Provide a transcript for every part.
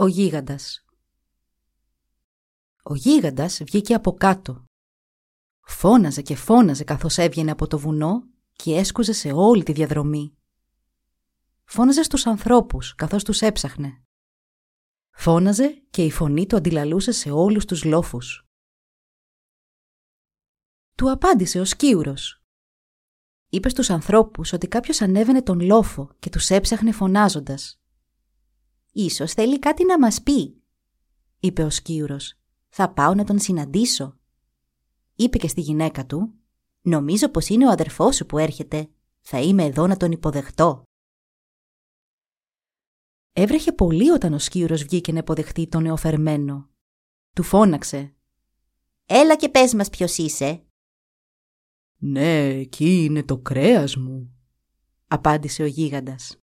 ο γίγαντας Ο γίγαντας βγήκε από κάτω. Φώναζε και φώναζε καθώς έβγαινε από το βουνό και έσκουζε σε όλη τη διαδρομή. Φώναζε στους ανθρώπους καθώς τους έψαχνε. Φώναζε και η φωνή του αντιλαλούσε σε όλους τους λόφους. Του απάντησε ο σκίουρος. Είπε στους ανθρώπους ότι κάποιος ανέβαινε τον λόφο και τους έψαχνε φωνάζοντας. «Ίσως θέλει κάτι να μας πει», είπε ο σκίουρος. «Θα πάω να τον συναντήσω». Είπε και στη γυναίκα του «Νομίζω πως είναι ο αδερφός σου που έρχεται. Θα είμαι εδώ να τον υποδεχτώ». Έβρεχε πολύ όταν ο σκίουρος βγήκε να υποδεχτεί τον νεοφερμένο. Του φώναξε. «Έλα και πες μας ποιος είσαι». «Ναι, εκεί είναι το κρέας μου», απάντησε ο γίγαντας.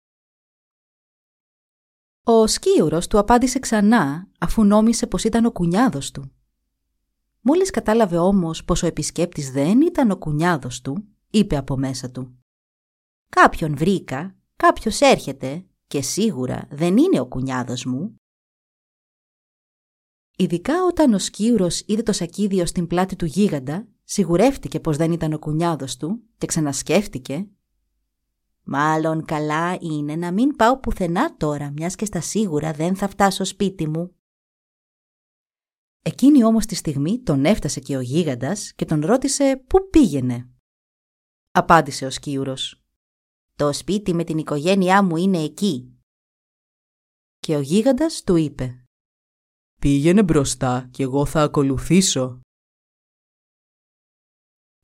Ο σκίουρος του απάντησε ξανά, αφού νόμισε πως ήταν ο κουνιάδος του. Μόλις κατάλαβε όμως πως ο επισκέπτης δεν ήταν ο κουνιάδος του, είπε από μέσα του. «Κάποιον βρήκα, κάποιος έρχεται και σίγουρα δεν είναι ο κουνιάδος μου». Ειδικά όταν ο σκίουρος είδε το σακίδιο στην πλάτη του γίγαντα, σιγουρεύτηκε πως δεν ήταν ο κουνιάδος του και ξανασκέφτηκε Μάλλον καλά είναι να μην πάω πουθενά τώρα, μιας και στα σίγουρα δεν θα φτάσω σπίτι μου. Εκείνη όμως τη στιγμή τον έφτασε και ο γίγαντας και τον ρώτησε πού πήγαινε. Απάντησε ο σκίουρος. «Το σπίτι με την οικογένειά μου είναι εκεί». Και ο γίγαντας του είπε. «Πήγαινε μπροστά και εγώ θα ακολουθήσω».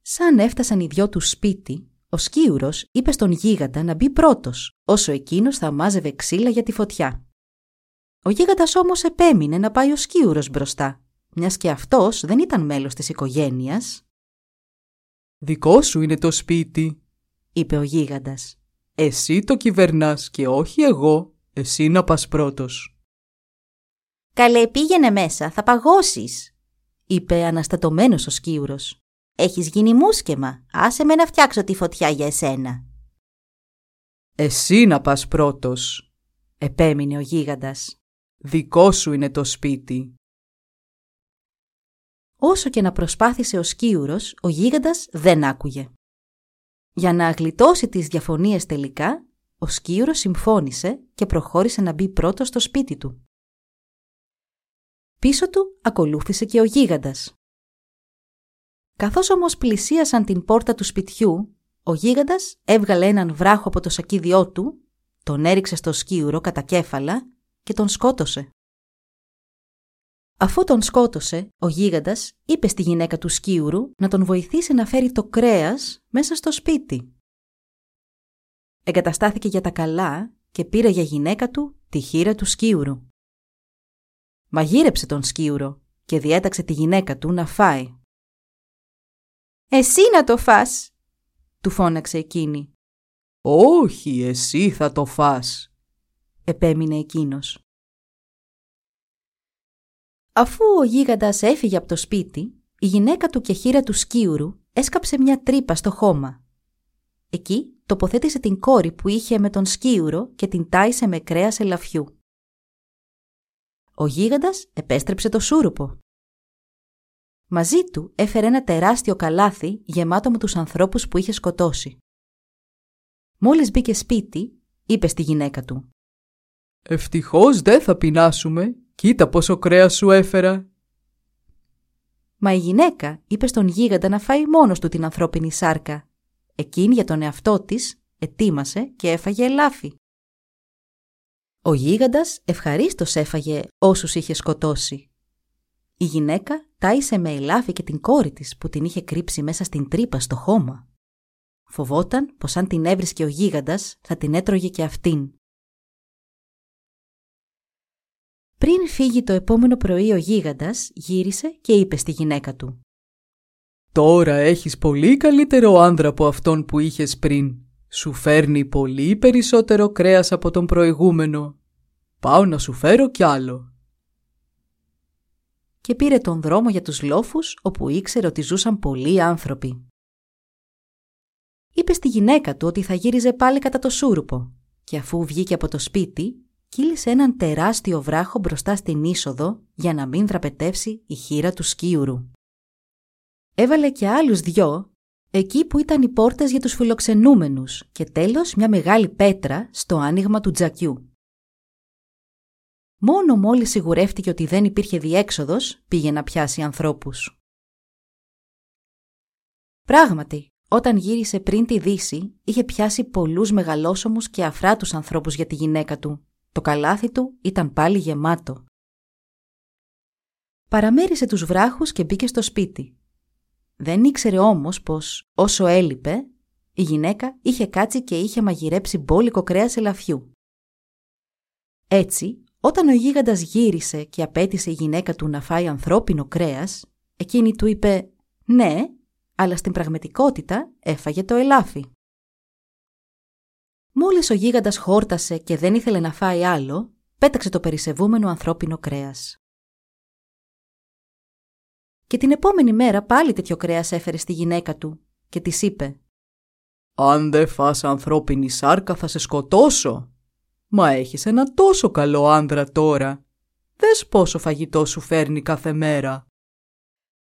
Σαν έφτασαν οι δυο του σπίτι, ο σκίουρος είπε στον γίγαντα να μπει πρώτος, όσο εκείνος θα μάζευε ξύλα για τη φωτιά. Ο γίγαντας όμως επέμεινε να πάει ο σκίουρος μπροστά, μιας και αυτός δεν ήταν μέλος της οικογένειας. «Δικό σου είναι το σπίτι», είπε ο γίγαντας. «Εσύ το κυβερνάς και όχι εγώ, εσύ να πας πρώτος». «Καλέ πήγαινε μέσα, θα παγώσεις», είπε αναστατωμένος ο σκίουρος. Έχεις γίνει μουσκεμα. Άσε με να φτιάξω τη φωτιά για εσένα. Εσύ να πας πρώτος, επέμεινε ο γίγαντας. Δικό σου είναι το σπίτι. Όσο και να προσπάθησε ο σκίουρος, ο γίγαντας δεν άκουγε. Για να αγλιτώσει τις διαφωνίες τελικά, ο σκίουρος συμφώνησε και προχώρησε να μπει πρώτος στο σπίτι του. Πίσω του ακολούθησε και ο γίγαντας. Καθώς όμως πλησίασαν την πόρτα του σπιτιού, ο γίγαντας έβγαλε έναν βράχο από το σακίδιό του, τον έριξε στο σκίουρο κατά κέφαλα και τον σκότωσε. Αφού τον σκότωσε, ο γίγαντας είπε στη γυναίκα του σκίουρου να τον βοηθήσει να φέρει το κρέας μέσα στο σπίτι. Εγκαταστάθηκε για τα καλά και πήρε για γυναίκα του τη χείρα του σκίουρου. Μαγείρεψε τον σκίουρο και διέταξε τη γυναίκα του να φάει. «Εσύ να το φας», του φώναξε εκείνη. «Όχι, εσύ θα το φας», επέμεινε εκείνος. Αφού ο γίγαντας έφυγε από το σπίτι, η γυναίκα του και χείρα του σκίουρου έσκαψε μια τρύπα στο χώμα. Εκεί τοποθέτησε την κόρη που είχε με τον σκίουρο και την τάισε με κρέας ελαφιού. Ο γίγαντας επέστρεψε το σούρουπο Μαζί του έφερε ένα τεράστιο καλάθι γεμάτο με τους ανθρώπους που είχε σκοτώσει. Μόλις μπήκε σπίτι, είπε στη γυναίκα του «Ευτυχώς δεν θα πεινάσουμε. Κοίτα πόσο κρέας σου έφερα». Μα η γυναίκα είπε στον γίγαντα να φάει μόνος του την ανθρώπινη σάρκα. Εκείνη για τον εαυτό της ετοίμασε και έφαγε ελάφι. Ο γίγαντας ευχαρίστως έφαγε όσους είχε σκοτώσει. Η γυναίκα τάισε με ελάφι και την κόρη της που την είχε κρύψει μέσα στην τρύπα στο χώμα. Φοβόταν πως αν την έβρισκε ο γίγαντας θα την έτρωγε και αυτήν. Πριν φύγει το επόμενο πρωί ο γίγαντας γύρισε και είπε στη γυναίκα του «Τώρα έχεις πολύ καλύτερο άνδρα από αυτόν που είχες πριν. Σου φέρνει πολύ περισσότερο κρέας από τον προηγούμενο. Πάω να σου φέρω κι άλλο». Και πήρε τον δρόμο για τους λόφους όπου ήξερε ότι ζούσαν πολλοί άνθρωποι. Είπε στη γυναίκα του ότι θα γύριζε πάλι κατά το σούρουπο και αφού βγήκε από το σπίτι κύλησε έναν τεράστιο βράχο μπροστά στην είσοδο για να μην δραπετεύσει η χείρα του σκίουρου. Έβαλε και άλλους δυο εκεί που ήταν οι πόρτες για τους φιλοξενούμενους και τέλος μια μεγάλη πέτρα στο άνοιγμα του τζακιού. Μόνο μόλις σιγουρεύτηκε ότι δεν υπήρχε διέξοδος πήγε να πιάσει ανθρώπους. Πράγματι, όταν γύρισε πριν τη Δύση, είχε πιάσει πολλούς μεγαλόσωμους και αφράτους ανθρώπους για τη γυναίκα του το καλάθι του ήταν πάλι γεμάτο. Παραμέρισε τους βράχους και μπήκε στο σπίτι. Δεν ήξερε όμως πως όσο έλειπε, η γυναίκα είχε κάτσει και είχε μαγειρέψει μπόλικο κρέας ελαφιού. Έτσι, όταν ο γίγαντας γύρισε και απέτησε η γυναίκα του να φάει ανθρώπινο κρέας, εκείνη του είπε «Ναι, αλλά στην πραγματικότητα έφαγε το ελάφι». Μόλις ο γίγαντας χόρτασε και δεν ήθελε να φάει άλλο, πέταξε το περισεβούμενο ανθρώπινο κρέας. Και την επόμενη μέρα πάλι τέτοιο κρέας έφερε στη γυναίκα του και της είπε «Αν δεν φας ανθρώπινη σάρκα θα σε σκοτώσω. Μα έχεις ένα τόσο καλό άνδρα τώρα. Δες πόσο φαγητό σου φέρνει κάθε μέρα.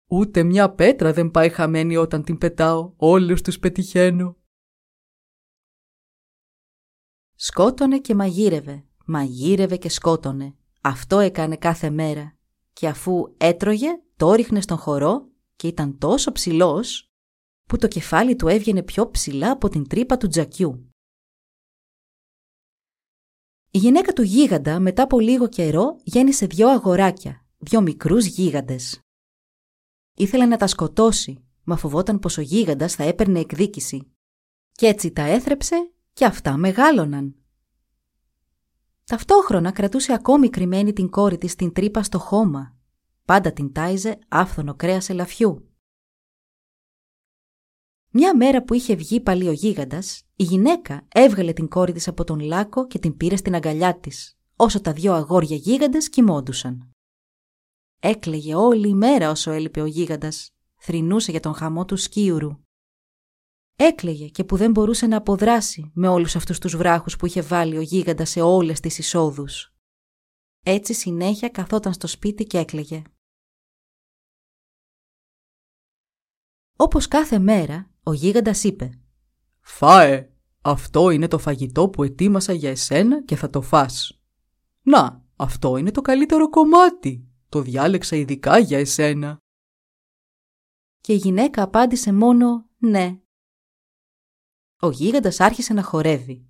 Ούτε μια πέτρα δεν πάει χαμένη όταν την πετάω, όλους τους πετυχαίνω. Σκότωνε και μαγείρευε, μαγείρευε και σκότωνε. Αυτό έκανε κάθε μέρα. Και αφού έτρωγε, το ρίχνε στον χορό και ήταν τόσο ψηλός που το κεφάλι του έβγαινε πιο ψηλά από την τρύπα του τζακιού. Η γυναίκα του γίγαντα μετά από λίγο καιρό γέννησε δυο αγοράκια, δυο μικρούς γίγαντες. Ήθελε να τα σκοτώσει, μα φοβόταν πως ο γίγαντας θα έπαιρνε εκδίκηση. Κι έτσι τα έθρεψε και αυτά μεγάλωναν. Ταυτόχρονα κρατούσε ακόμη κρυμμένη την κόρη της στην τρύπα στο χώμα. Πάντα την τάιζε άφθονο κρέας ελαφιού. Μια μέρα που είχε βγει πάλι ο γίγαντας, η γυναίκα έβγαλε την κόρη της από τον λάκκο και την πήρε στην αγκαλιά της, όσο τα δυο αγόρια γίγαντες κοιμόντουσαν. Έκλαιγε όλη η μέρα όσο έλειπε ο γίγαντας, θρυνούσε για τον χαμό του σκίουρου. Έκλαιγε και που δεν μπορούσε να αποδράσει με όλους αυτούς τους βράχους που είχε βάλει ο γίγαντας σε όλες τις εισόδους. Έτσι συνέχεια καθόταν στο σπίτι και έκλαιγε. Όπως κάθε μέρα, ο γίγαντας είπε «Φάε, αυτό είναι το φαγητό που ετοίμασα για εσένα και θα το φας. Να, αυτό είναι το καλύτερο κομμάτι, το διάλεξα ειδικά για εσένα». Και η γυναίκα απάντησε μόνο «ναι» ο γίγαντας άρχισε να χορεύει.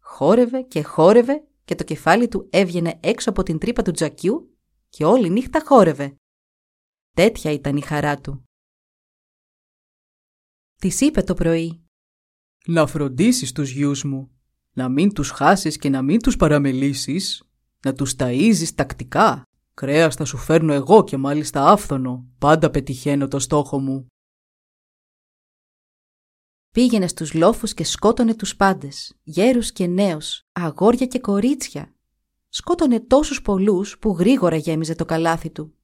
Χόρευε και χόρευε και το κεφάλι του έβγαινε έξω από την τρύπα του τζακιού και όλη νύχτα χόρευε. Τέτοια ήταν η χαρά του. Της είπε το πρωί. Να φροντίσεις τους γιους μου, να μην τους χάσεις και να μην τους παραμελήσεις, να τους ταΐζεις τακτικά. Κρέας θα σου φέρνω εγώ και μάλιστα άφθονο, πάντα πετυχαίνω το στόχο μου. Πήγαινε στους λόφους και σκότωνε τους πάντες, γέρους και νέους, αγόρια και κορίτσια. Σκότωνε τόσους πολλούς που γρήγορα γέμιζε το καλάθι του.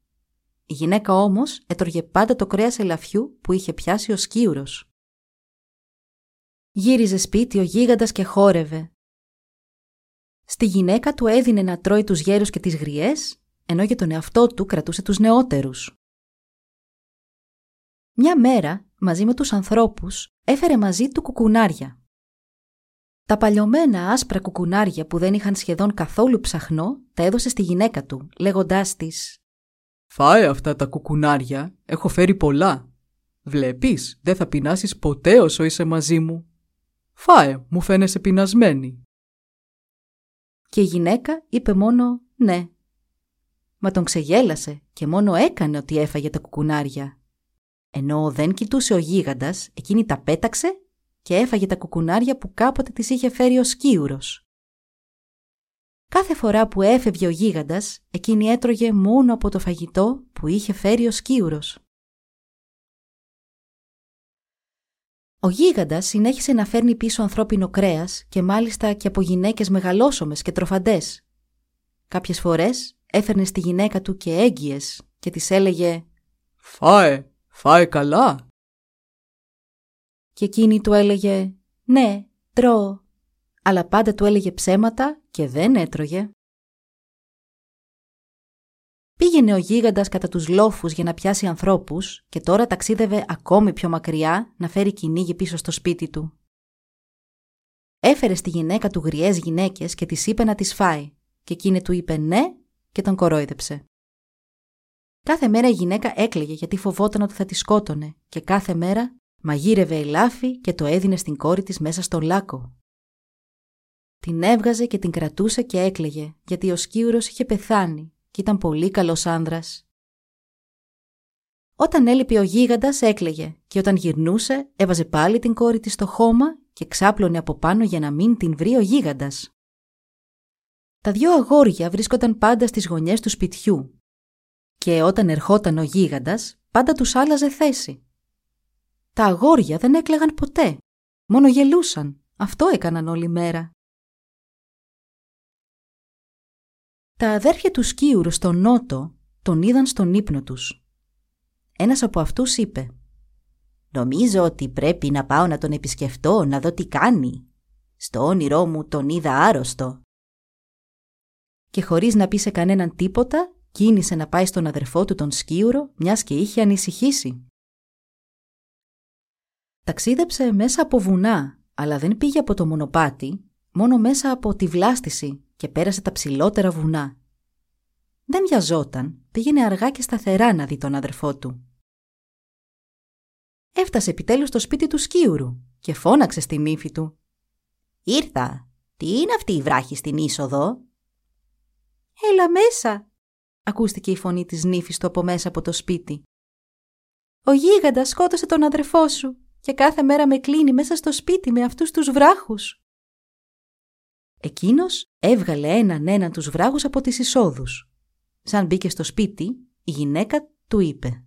Η γυναίκα όμως έτρωγε πάντα το κρέας ελαφιού που είχε πιάσει ο σκίουρος. Γύριζε σπίτι ο γίγαντας και χόρευε. Στη γυναίκα του έδινε να τρώει τους γέρους και τις γριές, ενώ για τον εαυτό του κρατούσε τους νεότερους. Μια μέρα, μαζί με τους ανθρώπους, έφερε μαζί του κουκουνάρια. Τα παλιωμένα άσπρα κουκουνάρια που δεν είχαν σχεδόν καθόλου ψαχνό, τα έδωσε στη γυναίκα του, λέγοντάς της «Φάε αυτά τα κουκουνάρια, έχω φέρει πολλά. Βλέπεις, δεν θα πεινάσεις ποτέ όσο είσαι μαζί μου. Φάε, μου φαίνεσαι πεινασμένη». Και η γυναίκα είπε μόνο «ναι». Μα τον ξεγέλασε και μόνο έκανε ότι έφαγε τα κουκουνάρια ενώ δεν κοιτούσε ο γίγαντας, εκείνη τα πέταξε και έφαγε τα κουκουνάρια που κάποτε της είχε φέρει ο σκίουρος. Κάθε φορά που έφευγε ο γίγαντας, εκείνη έτρωγε μόνο από το φαγητό που είχε φέρει ο σκίουρος. Ο γίγαντας συνέχισε να φέρνει πίσω ανθρώπινο κρέας και μάλιστα και από γυναίκες μεγαλόσωμες και τροφαντές. Κάποιες φορές έφερνε στη γυναίκα του και έγκυες και της έλεγε «Φάε, φάε καλά». Και εκείνη του έλεγε «Ναι, τρώω» αλλά πάντα του έλεγε ψέματα και δεν έτρωγε. Πήγαινε ο γίγαντας κατά τους λόφους για να πιάσει ανθρώπους και τώρα ταξίδευε ακόμη πιο μακριά να φέρει κυνήγι πίσω στο σπίτι του. Έφερε στη γυναίκα του γριές γυναίκες και της είπε να τις φάει και εκείνη του είπε ναι και τον κορόιδεψε. Κάθε μέρα η γυναίκα έκλαιγε γιατί φοβόταν ότι θα τη σκότωνε και κάθε μέρα μαγείρευε ελάφι και το έδινε στην κόρη της μέσα στο λάκκο. Την έβγαζε και την κρατούσε και έκλαιγε γιατί ο σκίουρος είχε πεθάνει και ήταν πολύ καλός άνδρας. Όταν έλειπε ο γίγαντας έκλαιγε και όταν γυρνούσε έβαζε πάλι την κόρη της στο χώμα και ξάπλωνε από πάνω για να μην την βρει ο γίγαντας. Τα δυο αγόρια βρίσκονταν πάντα στις γωνιές του σπιτιού και όταν ερχόταν ο γίγαντας πάντα τους άλλαζε θέση. Τα αγόρια δεν έκλαιγαν ποτέ, μόνο γελούσαν. Αυτό έκαναν όλη μέρα. Τα αδέρφια του Σκίουρου στο νότο τον είδαν στον ύπνο τους. Ένας από αυτούς είπε «Νομίζω ότι πρέπει να πάω να τον επισκεφτώ, να δω τι κάνει. Στο όνειρό μου τον είδα άρρωστο». Και χωρίς να πει σε κανέναν τίποτα, κίνησε να πάει στον αδερφό του τον Σκίουρο, μιας και είχε ανησυχήσει. Ταξίδεψε μέσα από βουνά, αλλά δεν πήγε από το μονοπάτι, μόνο μέσα από τη βλάστηση και πέρασε τα ψηλότερα βουνά. Δεν βιαζόταν, πήγαινε αργά και σταθερά να δει τον αδερφό του. Έφτασε επιτέλους στο σπίτι του Σκίουρου και φώναξε στη νύφη του. «Ήρθα. Τι είναι αυτή η βράχη στην είσοδο» «Έλα μέσα», ακούστηκε η φωνή της νύφης του από μέσα από το σπίτι. «Ο γίγαντας σκότωσε τον αδερφό σου και κάθε μέρα με κλείνει μέσα στο σπίτι με αυτούς τους βράχους». Εκείνος έβγαλε έναν έναν τους βράγους από τις εισόδους. Σαν μπήκε στο σπίτι, η γυναίκα του είπε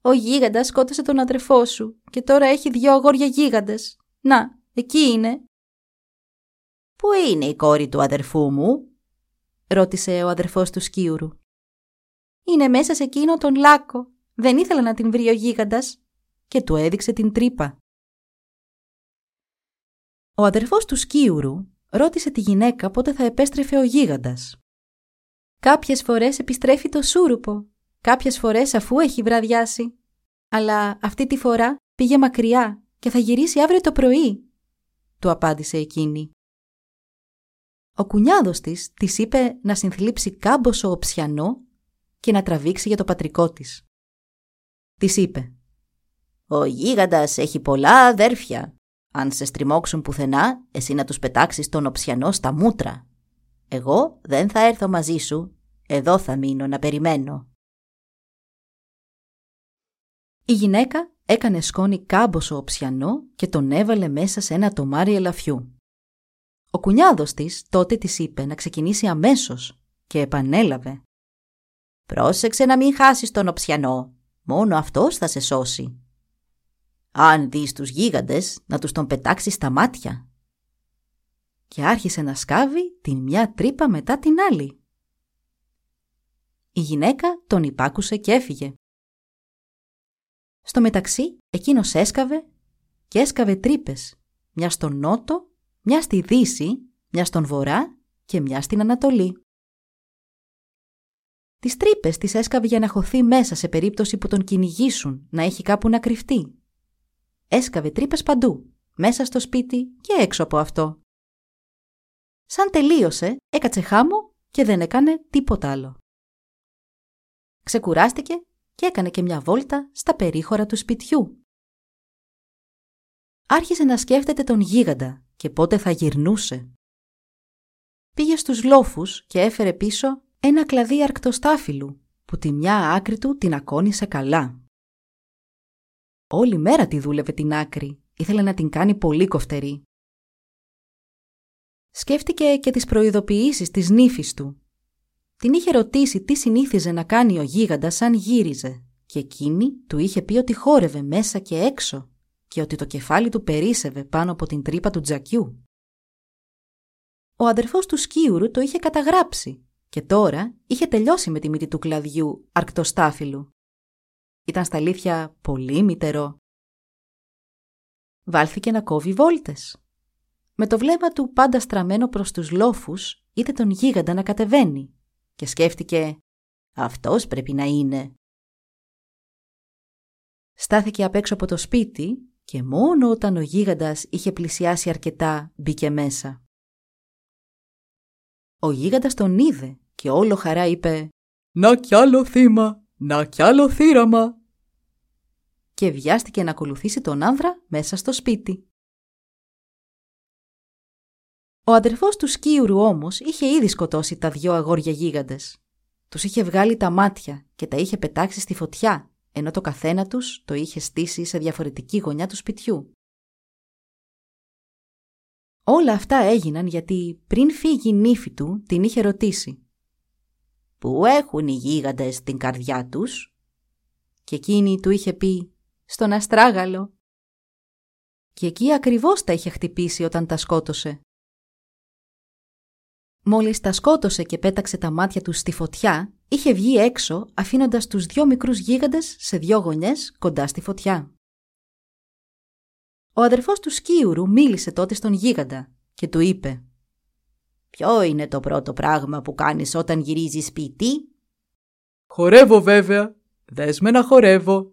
«Ο γίγαντας σκότωσε τον αδερφό σου και τώρα έχει δυο αγόρια γίγαντες. Να, εκεί είναι». «Πού είναι η κόρη του αδερφού μου» ρώτησε ο αδερφός του Σκίουρου. «Είναι μέσα σε εκείνο τον λάκκο. Δεν ήθελα να την βρει ο γίγαντας» και του έδειξε την τρύπα. Ο αδερφός του Σκίουρου ρώτησε τη γυναίκα πότε θα επέστρεφε ο γίγαντας. Κάποιες φορές επιστρέφει το σούρουπο, κάποιες φορές αφού έχει βραδιάσει. Αλλά αυτή τη φορά πήγε μακριά και θα γυρίσει αύριο το πρωί, του απάντησε εκείνη. Ο κουνιάδος της της είπε να συνθλίψει κάμποσο οψιανό και να τραβήξει για το πατρικό της. Της είπε «Ο γίγαντας έχει πολλά αδέρφια αν σε στριμώξουν πουθενά, εσύ να τους πετάξεις τον οψιανό στα μούτρα. Εγώ δεν θα έρθω μαζί σου, εδώ θα μείνω να περιμένω. Η γυναίκα έκανε σκόνη κάμποσο οψιανό και τον έβαλε μέσα σε ένα τομάρι ελαφιού. Ο κουνιάδος της τότε της είπε να ξεκινήσει αμέσως και επανέλαβε. «Πρόσεξε να μην χάσεις τον οψιανό, μόνο αυτός θα σε σώσει». Αν δεις τους γίγαντες, να τους τον πετάξεις στα μάτια. Και άρχισε να σκάβει την μια τρύπα μετά την άλλη. Η γυναίκα τον υπάκουσε και έφυγε. Στο μεταξύ, εκείνος έσκαβε και έσκαβε τρύπες, μια στον νότο, μια στη δύση, μια στον βορρά και μια στην ανατολή. Τις τρύπες τις έσκαβε για να χωθεί μέσα σε περίπτωση που τον κυνηγήσουν, να έχει κάπου να κρυφτεί έσκαβε τρύπες παντού, μέσα στο σπίτι και έξω από αυτό. Σαν τελείωσε, έκατσε χάμο και δεν έκανε τίποτα άλλο. Ξεκουράστηκε και έκανε και μια βόλτα στα περίχωρα του σπιτιού. Άρχισε να σκέφτεται τον γίγαντα και πότε θα γυρνούσε. Πήγε στους λόφους και έφερε πίσω ένα κλαδί αρκτοστάφυλλου που τη μια άκρη του την ακόνησε καλά. Όλη μέρα τη δούλευε την άκρη. Ήθελε να την κάνει πολύ κοφτερή. Σκέφτηκε και τις προειδοποιήσεις της νύφης του. Την είχε ρωτήσει τι συνήθιζε να κάνει ο γίγαντας αν γύριζε και εκείνη του είχε πει ότι χόρευε μέσα και έξω και ότι το κεφάλι του περίσευε πάνω από την τρύπα του τζακιού. Ο αδερφός του Σκίουρου το είχε καταγράψει και τώρα είχε τελειώσει με τη μύτη του κλαδιού αρκτοστάφυλλου. Ήταν στα αλήθεια πολύ μητερό. Βάλθηκε να κόβει βόλτες. Με το βλέμμα του πάντα στραμμένο προς τους λόφους, είδε τον γίγαντα να κατεβαίνει και σκέφτηκε «Αυτός πρέπει να είναι». Στάθηκε απ' έξω από το σπίτι και μόνο όταν ο γίγαντας είχε πλησιάσει αρκετά μπήκε μέσα. Ο γίγαντας τον είδε και όλο χαρά είπε «Να κι άλλο θύμα, να κι άλλο θύραμα» και βιάστηκε να ακολουθήσει τον άνδρα μέσα στο σπίτι. Ο αδερφός του Σκίουρου όμως είχε ήδη σκοτώσει τα δυο αγόρια γίγαντες. Τους είχε βγάλει τα μάτια και τα είχε πετάξει στη φωτιά, ενώ το καθένα τους το είχε στήσει σε διαφορετική γωνιά του σπιτιού. Όλα αυτά έγιναν γιατί πριν φύγει η νύφη του την είχε ρωτήσει «Πού έχουν οι γίγαντες την καρδιά τους» και εκείνη του είχε πει «Στον αστράγαλο» και εκεί ακριβώς τα είχε χτυπήσει όταν τα σκότωσε. Μόλις τα σκότωσε και πέταξε τα μάτια τους στη φωτιά, είχε βγει έξω αφήνοντας τους δυο μικρούς γίγαντες σε δυο γωνιές κοντά στη φωτιά. Ο αδερφός του Σκίουρου μίλησε τότε στον γίγαντα και του είπε «Ποιο είναι το πρώτο πράγμα που κάνεις όταν γυρίζεις σπίτι» «Χορεύω βέβαια. Δες με να χορεύω».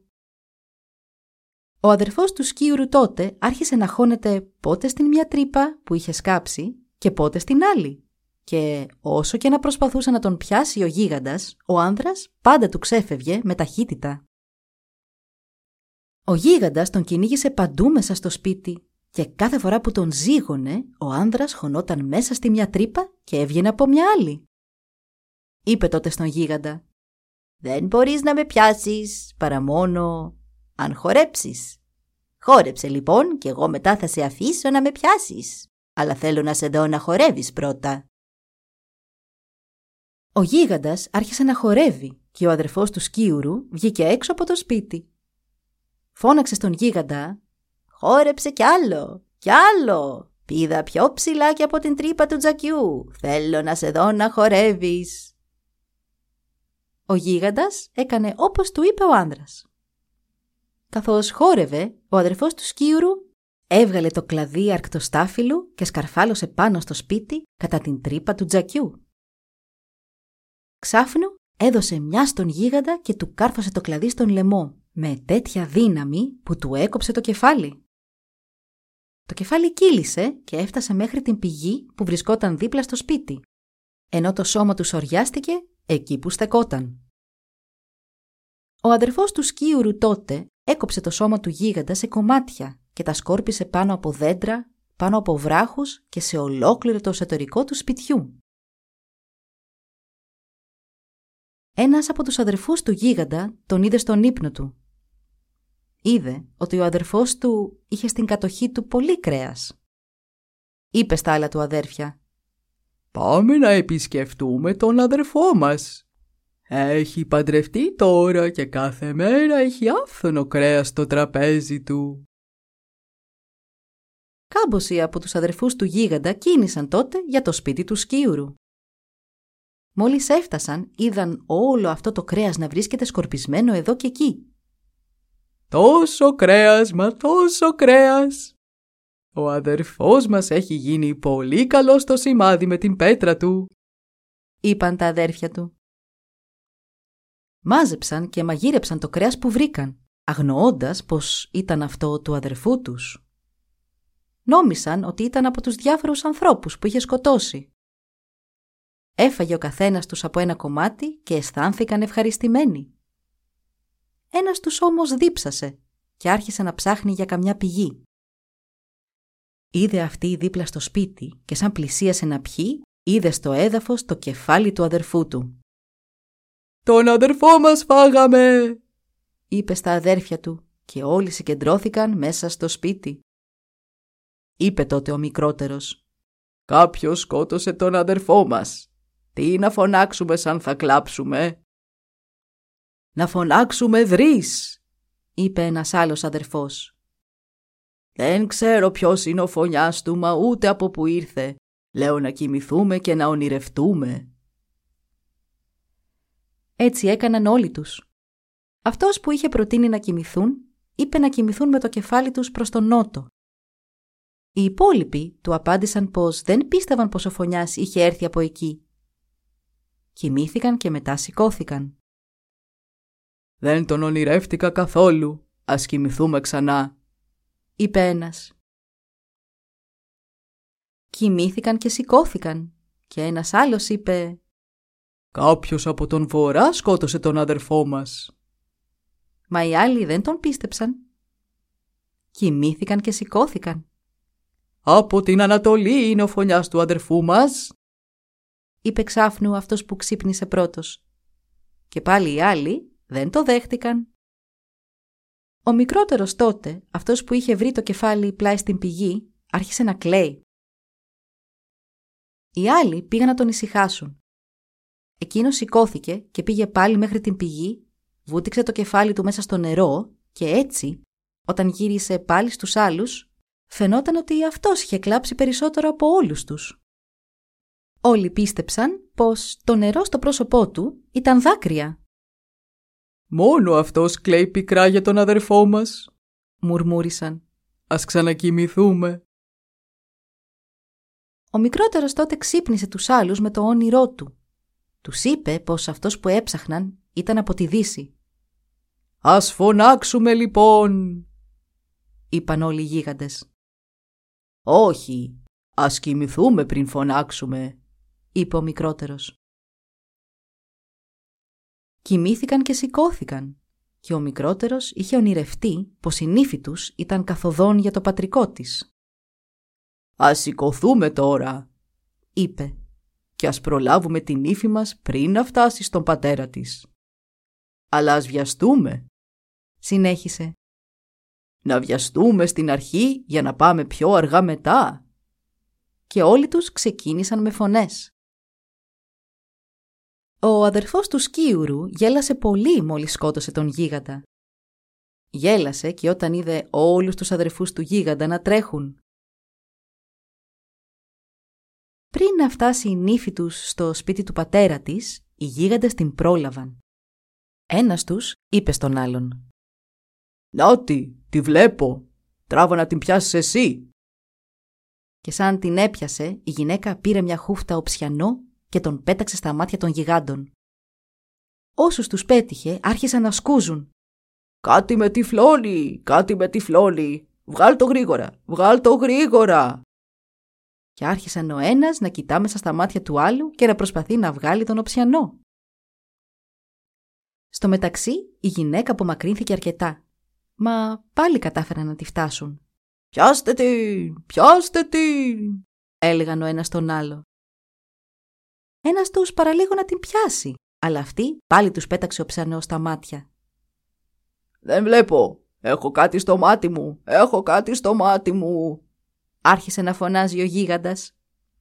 Ο αδερφός του Σκίουρου τότε άρχισε να χώνεται πότε στην μια τρύπα που είχε σκάψει και πότε στην άλλη και όσο και να προσπαθούσε να τον πιάσει ο γίγαντας, ο άνδρας πάντα του ξέφευγε με ταχύτητα. Ο γίγαντας τον κυνήγησε παντού μέσα στο σπίτι και κάθε φορά που τον ζήγωνε, ο άνδρας χωνόταν μέσα στη μια τρύπα και έβγαινε από μια άλλη. Είπε τότε στον γίγαντα «Δεν μπορείς να με πιάσεις παρά μόνο αν χορέψεις. Χόρεψε λοιπόν και εγώ μετά θα σε αφήσω να με πιάσεις. Αλλά θέλω να σε δω να χορεύεις πρώτα». Ο γίγαντας άρχισε να χορεύει και ο αδερφός του Σκίουρου βγήκε έξω από το σπίτι. Φώναξε στον γίγαντα «Χόρεψε κι άλλο, κι άλλο! Πήδα πιο ψηλά και από την τρύπα του τζακιού. Θέλω να σε δω να χορεύεις». Ο γίγαντας έκανε όπως του είπε ο άνδρας. Καθώς χόρευε, ο αδερφός του Σκίουρου έβγαλε το κλαδί αρκτοστάφυλλου και σκαρφάλωσε πάνω στο σπίτι κατά την τρύπα του τζακιού. Ξάφνου έδωσε μια στον γίγαντα και του κάρφωσε το κλαδί στον λαιμό με τέτοια δύναμη που του έκοψε το κεφάλι. Το κεφάλι κύλησε και έφτασε μέχρι την πηγή που βρισκόταν δίπλα στο σπίτι, ενώ το σώμα του σοριάστηκε εκεί που στεκόταν. Ο αδερφός του Σκίουρου τότε έκοψε το σώμα του γίγαντα σε κομμάτια και τα σκόρπισε πάνω από δέντρα, πάνω από βράχους και σε ολόκληρο το εσωτερικό του σπιτιού. Ένας από τους αδερφούς του γίγαντα τον είδε στον ύπνο του. Είδε ότι ο αδερφός του είχε στην κατοχή του πολύ κρέας. Είπε στα άλλα του αδέρφια «Πάμε να επισκεφτούμε τον αδερφό μας. Έχει παντρευτεί τώρα και κάθε μέρα έχει άφθονο κρέας στο τραπέζι του». Κάμποσοι από τους αδερφούς του γίγαντα κίνησαν τότε για το σπίτι του Σκίουρου. Μόλις έφτασαν, είδαν όλο αυτό το κρέας να βρίσκεται σκορπισμένο εδώ και εκεί. «Τόσο κρέας, μα τόσο κρέας! Ο αδερφός μας έχει γίνει πολύ καλό στο σημάδι με την πέτρα του», είπαν τα αδέρφια του. Μάζεψαν και μαγείρεψαν το κρέας που βρήκαν, αγνοώντας πως ήταν αυτό του αδερφού τους. Νόμισαν ότι ήταν από τους διάφορους ανθρώπους που είχε σκοτώσει Έφαγε ο καθένας τους από ένα κομμάτι και αισθάνθηκαν ευχαριστημένοι. Ένας τους όμως δίψασε και άρχισε να ψάχνει για καμιά πηγή. Είδε αυτή δίπλα στο σπίτι και σαν πλησίασε να πιει, είδε στο έδαφος το κεφάλι του αδερφού του. «Τον αδερφό μας φάγαμε!» είπε στα αδέρφια του και όλοι συγκεντρώθηκαν μέσα στο σπίτι. Είπε τότε ο μικρότερος Κάποιος σκότωσε τον αδερφό μας. Τι να φωνάξουμε σαν θα κλάψουμε; «Να φωνάξουμε δρύς», είπε ένας άλλος αδερφός. «Δεν ξέρω ποιος είναι ο φωνιάς του, μα ούτε από που ήρθε. Λέω να κοιμηθούμε και να ονειρευτούμε». Έτσι έκαναν όλοι τους. Αυτός που είχε προτείνει να κοιμηθούν, είπε να κοιμηθούν με το κεφάλι τους προς τον νότο. Οι υπόλοιποι του απάντησαν πως δεν πίστευαν πως ο φωνιάς είχε έρθει από εκεί. Κοιμήθηκαν και μετά σηκώθηκαν. «Δεν τον ονειρεύτηκα καθόλου. Ας κοιμηθούμε ξανά», είπε ένας. Κοιμήθηκαν και σηκώθηκαν και ένας άλλος είπε «Κάποιος από τον βορρά σκότωσε τον αδερφό μας». Μα οι άλλοι δεν τον πίστεψαν. Κοιμήθηκαν και σηκώθηκαν. «Από την Ανατολή είναι ο φωνιάς του αδερφού μας», είπε ξάφνου αυτός που ξύπνησε πρώτος. Και πάλι οι άλλοι δεν το δέχτηκαν. Ο μικρότερος τότε, αυτός που είχε βρει το κεφάλι πλάι στην πηγή, άρχισε να κλαίει. Οι άλλοι πήγαν να τον ησυχάσουν. Εκείνος σηκώθηκε και πήγε πάλι μέχρι την πηγή, βούτυξε το κεφάλι του μέσα στο νερό και έτσι, όταν γύρισε πάλι στους άλλους, φαινόταν ότι αυτός είχε κλάψει περισσότερο από όλους τους. Όλοι πίστεψαν πως το νερό στο πρόσωπό του ήταν δάκρυα. «Μόνο αυτός κλαίει πικρά για τον αδερφό μας», μουρμούρισαν. «Ας ξανακοιμηθούμε». Ο μικρότερος τότε ξύπνησε τους άλλους με το όνειρό του. Τους είπε πως αυτός που έψαχναν ήταν από τη Δύση. «Ας φωνάξουμε λοιπόν», είπαν όλοι οι γίγαντες. «Όχι, ας κοιμηθούμε πριν φωνάξουμε», είπε ο μικρότερος. Κοιμήθηκαν και σηκώθηκαν και ο μικρότερος είχε ονειρευτεί πως η νύφη τους ήταν καθοδόν για το πατρικό της. «Ας σηκωθούμε τώρα», είπε, «και ας προλάβουμε την νύφη μας πριν να φτάσει στον πατέρα της». «Αλλά ας βιαστούμε», συνέχισε. «Να βιαστούμε στην αρχή για να πάμε πιο αργά μετά». Και όλοι τους ξεκίνησαν με φωνές. Ο αδερφός του Σκίουρου γέλασε πολύ μόλις σκότωσε τον γίγαντα. Γέλασε και όταν είδε όλους τους αδερφούς του γίγαντα να τρέχουν. Πριν να φτάσει η νύφη τους στο σπίτι του πατέρα της, οι γίγαντες την πρόλαβαν. Ένας τους είπε στον άλλον «Νάτι, τη βλέπω. Τράβα να την πιάσεις εσύ». Και σαν την έπιασε, η γυναίκα πήρε μια χούφτα οψιανό και τον πέταξε στα μάτια των γιγάντων. Όσους τους πέτυχε άρχισαν να σκούζουν. «Κάτι με τυφλώνει! Κάτι με τυφλώνει! Βγάλ το γρήγορα! Βγάλ το γρήγορα!» Και άρχισαν ο ένας να κοιτά μέσα στα μάτια του άλλου και να προσπαθεί να βγάλει τον οψιανό. Στο μεταξύ, η γυναίκα απομακρύνθηκε αρκετά, μα πάλι κατάφεραν να τη φτάσουν. «Πιάστε την! Πιάστε την!» έλεγαν ο ένας τον άλλο. Ένας τους παραλίγο να την πιάσει, αλλά αυτή πάλι τους πέταξε ο ψανός στα μάτια. «Δεν βλέπω. Έχω κάτι στο μάτι μου. Έχω κάτι στο μάτι μου». Άρχισε να φωνάζει ο γίγαντας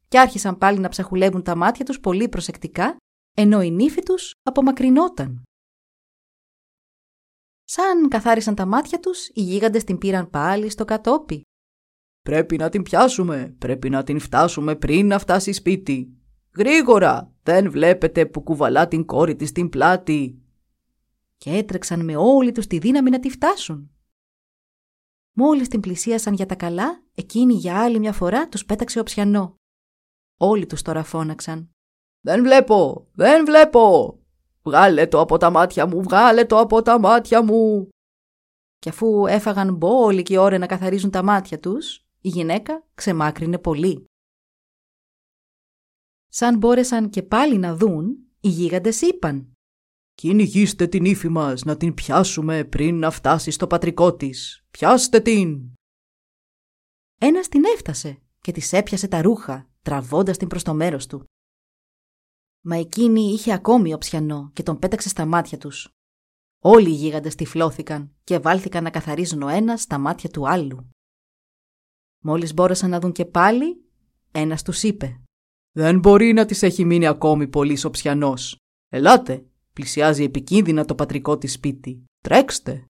και άρχισαν πάλι να ψαχουλεύουν τα μάτια τους πολύ προσεκτικά, ενώ η νύφη τους απομακρυνόταν. Σαν καθάρισαν τα μάτια τους, οι γίγαντες την πήραν πάλι στο κατόπι. «Πρέπει να την πιάσουμε. Πρέπει να την φτάσουμε πριν να φτάσει σπίτι. Γρήγορα! Δεν βλέπετε που κουβαλά την κόρη της στην πλάτη. Και έτρεξαν με όλη τους τη δύναμη να τη φτάσουν. Μόλις την πλησίασαν για τα καλά, εκείνη για άλλη μια φορά τους πέταξε ο ψιανό. Όλοι τους τώρα φώναξαν. «Δεν βλέπω! Δεν βλέπω! Βγάλε το από τα μάτια μου! Βγάλε το από τα μάτια μου!» Και αφού έφαγαν μπόλικη ώρα να καθαρίζουν τα μάτια τους, η γυναίκα ξεμάκρυνε πολύ. Σαν μπόρεσαν και πάλι να δουν, οι γίγαντες είπαν «Κυνηγήστε την ύφη μας να την πιάσουμε πριν να φτάσει στο πατρικό της. Πιάστε την!» Ένας την έφτασε και της έπιασε τα ρούχα, τραβώντας την προς το μέρος του. Μα εκείνη είχε ακόμη οψιανό και τον πέταξε στα μάτια τους. Όλοι οι γίγαντες τυφλώθηκαν και βάλθηκαν να καθαρίζουν ο ένας στα μάτια του άλλου. Μόλις μπόρεσαν να δουν και πάλι, ένας τους είπε «Δεν μπορεί να της έχει μείνει ακόμη πολύ σοψιανός. Ελάτε, πλησιάζει επικίνδυνα το πατρικό της σπίτι. Τρέξτε!»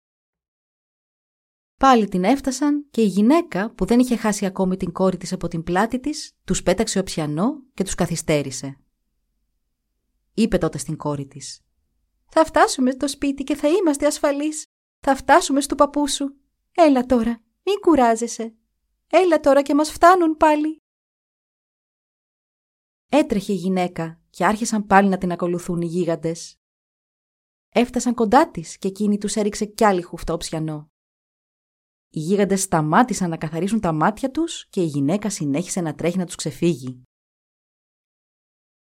Πάλι την έφτασαν και η γυναίκα που δεν είχε χάσει ακόμη την κόρη της από την πλάτη της, τους πέταξε οψιανό και τους καθυστέρησε. Είπε τότε στην κόρη της «Θα φτάσουμε στο σπίτι και θα είμαστε ασφαλείς. Θα φτάσουμε στο παππού σου. Έλα τώρα, μην κουράζεσαι. Έλα τώρα και μας φτάνουν πάλι». Έτρεχε η γυναίκα και άρχισαν πάλι να την ακολουθούν οι γίγαντες. Έφτασαν κοντά της και εκείνη τους έριξε κι άλλη χουφτό ψιανό. Οι γίγαντες σταμάτησαν να καθαρίσουν τα μάτια τους και η γυναίκα συνέχισε να τρέχει να τους ξεφύγει.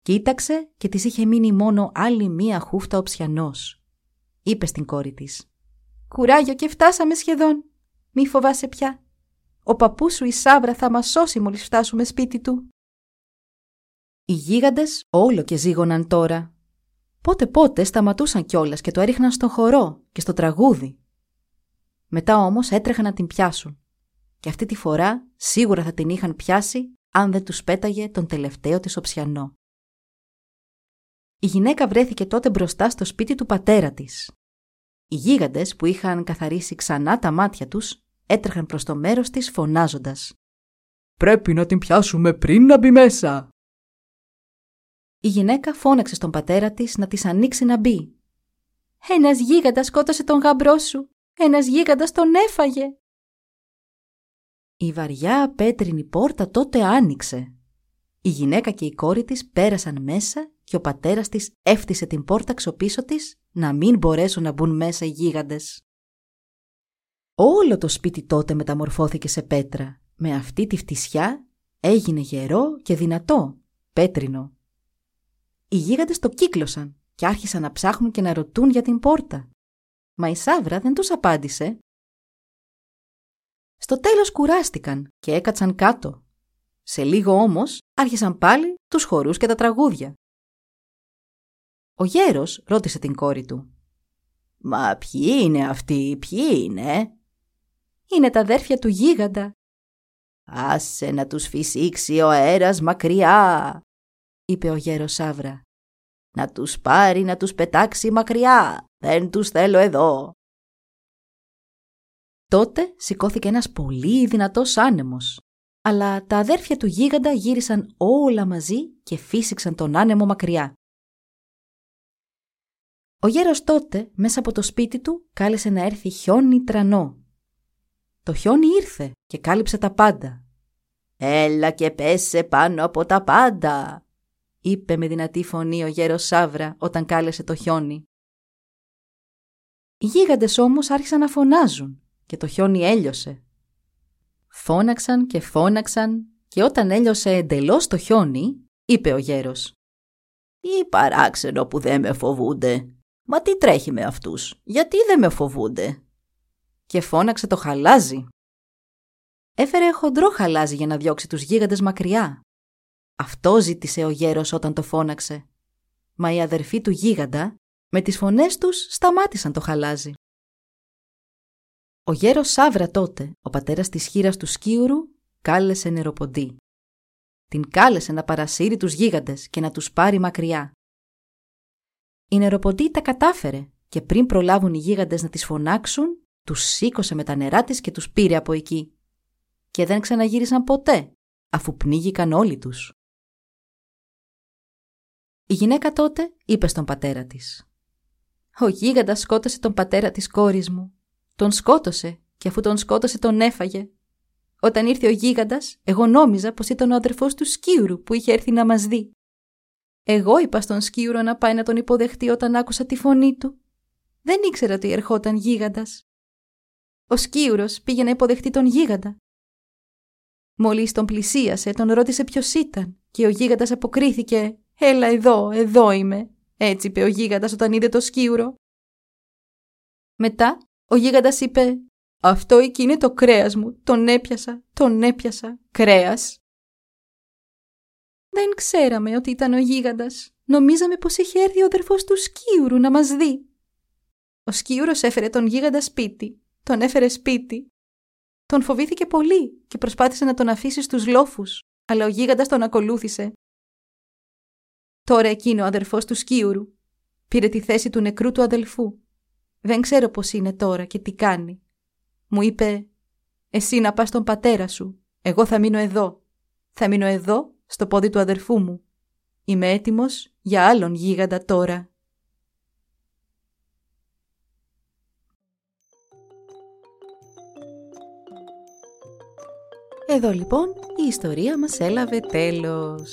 Κοίταξε και της είχε μείνει μόνο άλλη μία χούφτα ο ψιανός. Είπε στην κόρη της. «Κουράγιο και φτάσαμε σχεδόν. Μη φοβάσαι πια. Ο παππούς σου η Σάβρα θα μας σώσει μόλις φτάσουμε σπίτι του». Οι γίγαντες όλο και ζήγωναν τώρα. Πότε πότε σταματούσαν κιόλας και το έριχναν στον χορό και στο τραγούδι. Μετά όμως έτρεχαν να την πιάσουν. Και αυτή τη φορά σίγουρα θα την είχαν πιάσει αν δεν τους πέταγε τον τελευταίο της οψιανό. Η γυναίκα βρέθηκε τότε μπροστά στο σπίτι του πατέρα της. Οι γίγαντες που είχαν καθαρίσει ξανά τα μάτια τους έτρεχαν προς το μέρος της φωνάζοντας. «Πρέπει να την πιάσουμε πριν να μπει μέσα!» Η γυναίκα φώναξε στον πατέρα της να της ανοίξει να μπει. «Ένας γίγαντας σκότωσε τον γαμπρό σου! Ένας γίγαντας τον έφαγε!» Η βαριά πέτρινη πόρτα τότε άνοιξε. Η γυναίκα και η κόρη της πέρασαν μέσα και ο πατέρας της έφτισε την πόρτα ξοπίσω της να μην μπορέσουν να μπουν μέσα οι γίγαντες. Όλο το σπίτι τότε μεταμορφώθηκε σε πέτρα. Με αυτή τη φτισιά έγινε γερό και δυνατό, πέτρινο. Οι γίγαντες το κύκλωσαν και άρχισαν να ψάχνουν και να ρωτούν για την πόρτα. Μα η Σάβρα δεν τους απάντησε. Στο τέλος κουράστηκαν και έκατσαν κάτω. Σε λίγο όμως άρχισαν πάλι τους χορούς και τα τραγούδια. Ο γέρος ρώτησε την κόρη του. «Μα ποιοι είναι αυτοί, ποιοι είναι» «Είναι τα αδέρφια του γίγαντα». «Άσε να τους φυσήξει ο αέρας μακριά», είπε ο γέρος Σάβρα. «Να τους πάρει να τους πετάξει μακριά, δεν τους θέλω εδώ». Τότε σηκώθηκε ένας πολύ δυνατός άνεμος. Αλλά τα αδέρφια του γίγαντα γύρισαν όλα μαζί και φύσηξαν τον άνεμο μακριά. Ο γέρος τότε μέσα από το σπίτι του κάλεσε να έρθει χιόνι τρανό. Το χιόνι ήρθε και κάλυψε τα πάντα. «Έλα και πέσε πάνω από τα πάντα», είπε με δυνατή φωνή ο γέρος Σάβρα όταν κάλεσε το χιόνι. Οι γίγαντες όμως άρχισαν να φωνάζουν και το χιόνι έλειωσε. Φώναξαν και φώναξαν και όταν έλειωσε εντελώς το χιόνι, είπε ο γέρος «Τι παράξενο που δεν με φοβούνται. Μα τι τρέχει με αυτούς, γιατί δεν με φοβούνται» και φώναξε το χαλάζι. Έφερε χοντρό χαλάζι για να διώξει τους γίγαντες μακριά. Αυτό ζήτησε ο γέρος όταν το φώναξε. Μα οι αδερφοί του γίγαντα με τις φωνές τους σταμάτησαν το χαλάζι. Ο γέρος Σάβρα τότε, ο πατέρας της χείρας του Σκίουρου, κάλεσε νεροποντή. Την κάλεσε να παρασύρει τους γίγαντες και να τους πάρει μακριά. Η νεροποντή τα κατάφερε και πριν προλάβουν οι γίγαντες να τις φωνάξουν, τους σήκωσε με τα νερά της και τους πήρε από εκεί. Και δεν ξαναγύρισαν ποτέ, αφού πνίγηκαν όλοι τους. Η γυναίκα τότε είπε στον πατέρα της. «Ο γίγαντας σκότωσε τον πατέρα της κόρης μου. Τον σκότωσε και αφού τον σκότωσε τον έφαγε. Όταν ήρθε ο γίγαντας, εγώ νόμιζα πως ήταν ο αδερφός του Σκίουρου που είχε έρθει να μας δει. Εγώ είπα στον Σκίουρο να πάει να τον υποδεχτεί όταν άκουσα τη φωνή του. Δεν ήξερα ότι ερχόταν γίγαντας. Ο Σκίουρος πήγε να υποδεχτεί τον γίγαντα. Μόλις τον πλησίασε, τον ρώτησε ποιος ήταν και ο γίγαντας αποκρίθηκε «Έλα εδώ, εδώ είμαι», έτσι είπε ο γίγαντας όταν είδε το Σκίουρο. Μετά ο γίγαντας είπε «Αυτό εκεί είναι το κρέας μου, τον έπιασα, τον έπιασα, κρέας». Δεν ξέραμε ότι ήταν ο γίγαντας. Νομίζαμε πως είχε έρθει ο αδερφός του Σκίουρου να μας δει. Ο Σκίουρος έφερε τον γίγαντα σπίτι. Τον έφερε σπίτι. Τον φοβήθηκε πολύ και προσπάθησε να τον αφήσει στους λόφους, αλλά ο γίγαντας τον ακολούθησε. Τώρα εκείνο ο αδερφός του Σκίουρου πήρε τη θέση του νεκρού του αδελφού. Δεν ξέρω πώς είναι τώρα και τι κάνει. Μου είπε «Εσύ να πας στον πατέρα σου, εγώ θα μείνω εδώ. Θα μείνω εδώ, στο πόδι του αδερφού μου. Είμαι έτοιμος για άλλον γίγαντα τώρα». Εδώ λοιπόν η ιστορία μας έλαβε τέλος.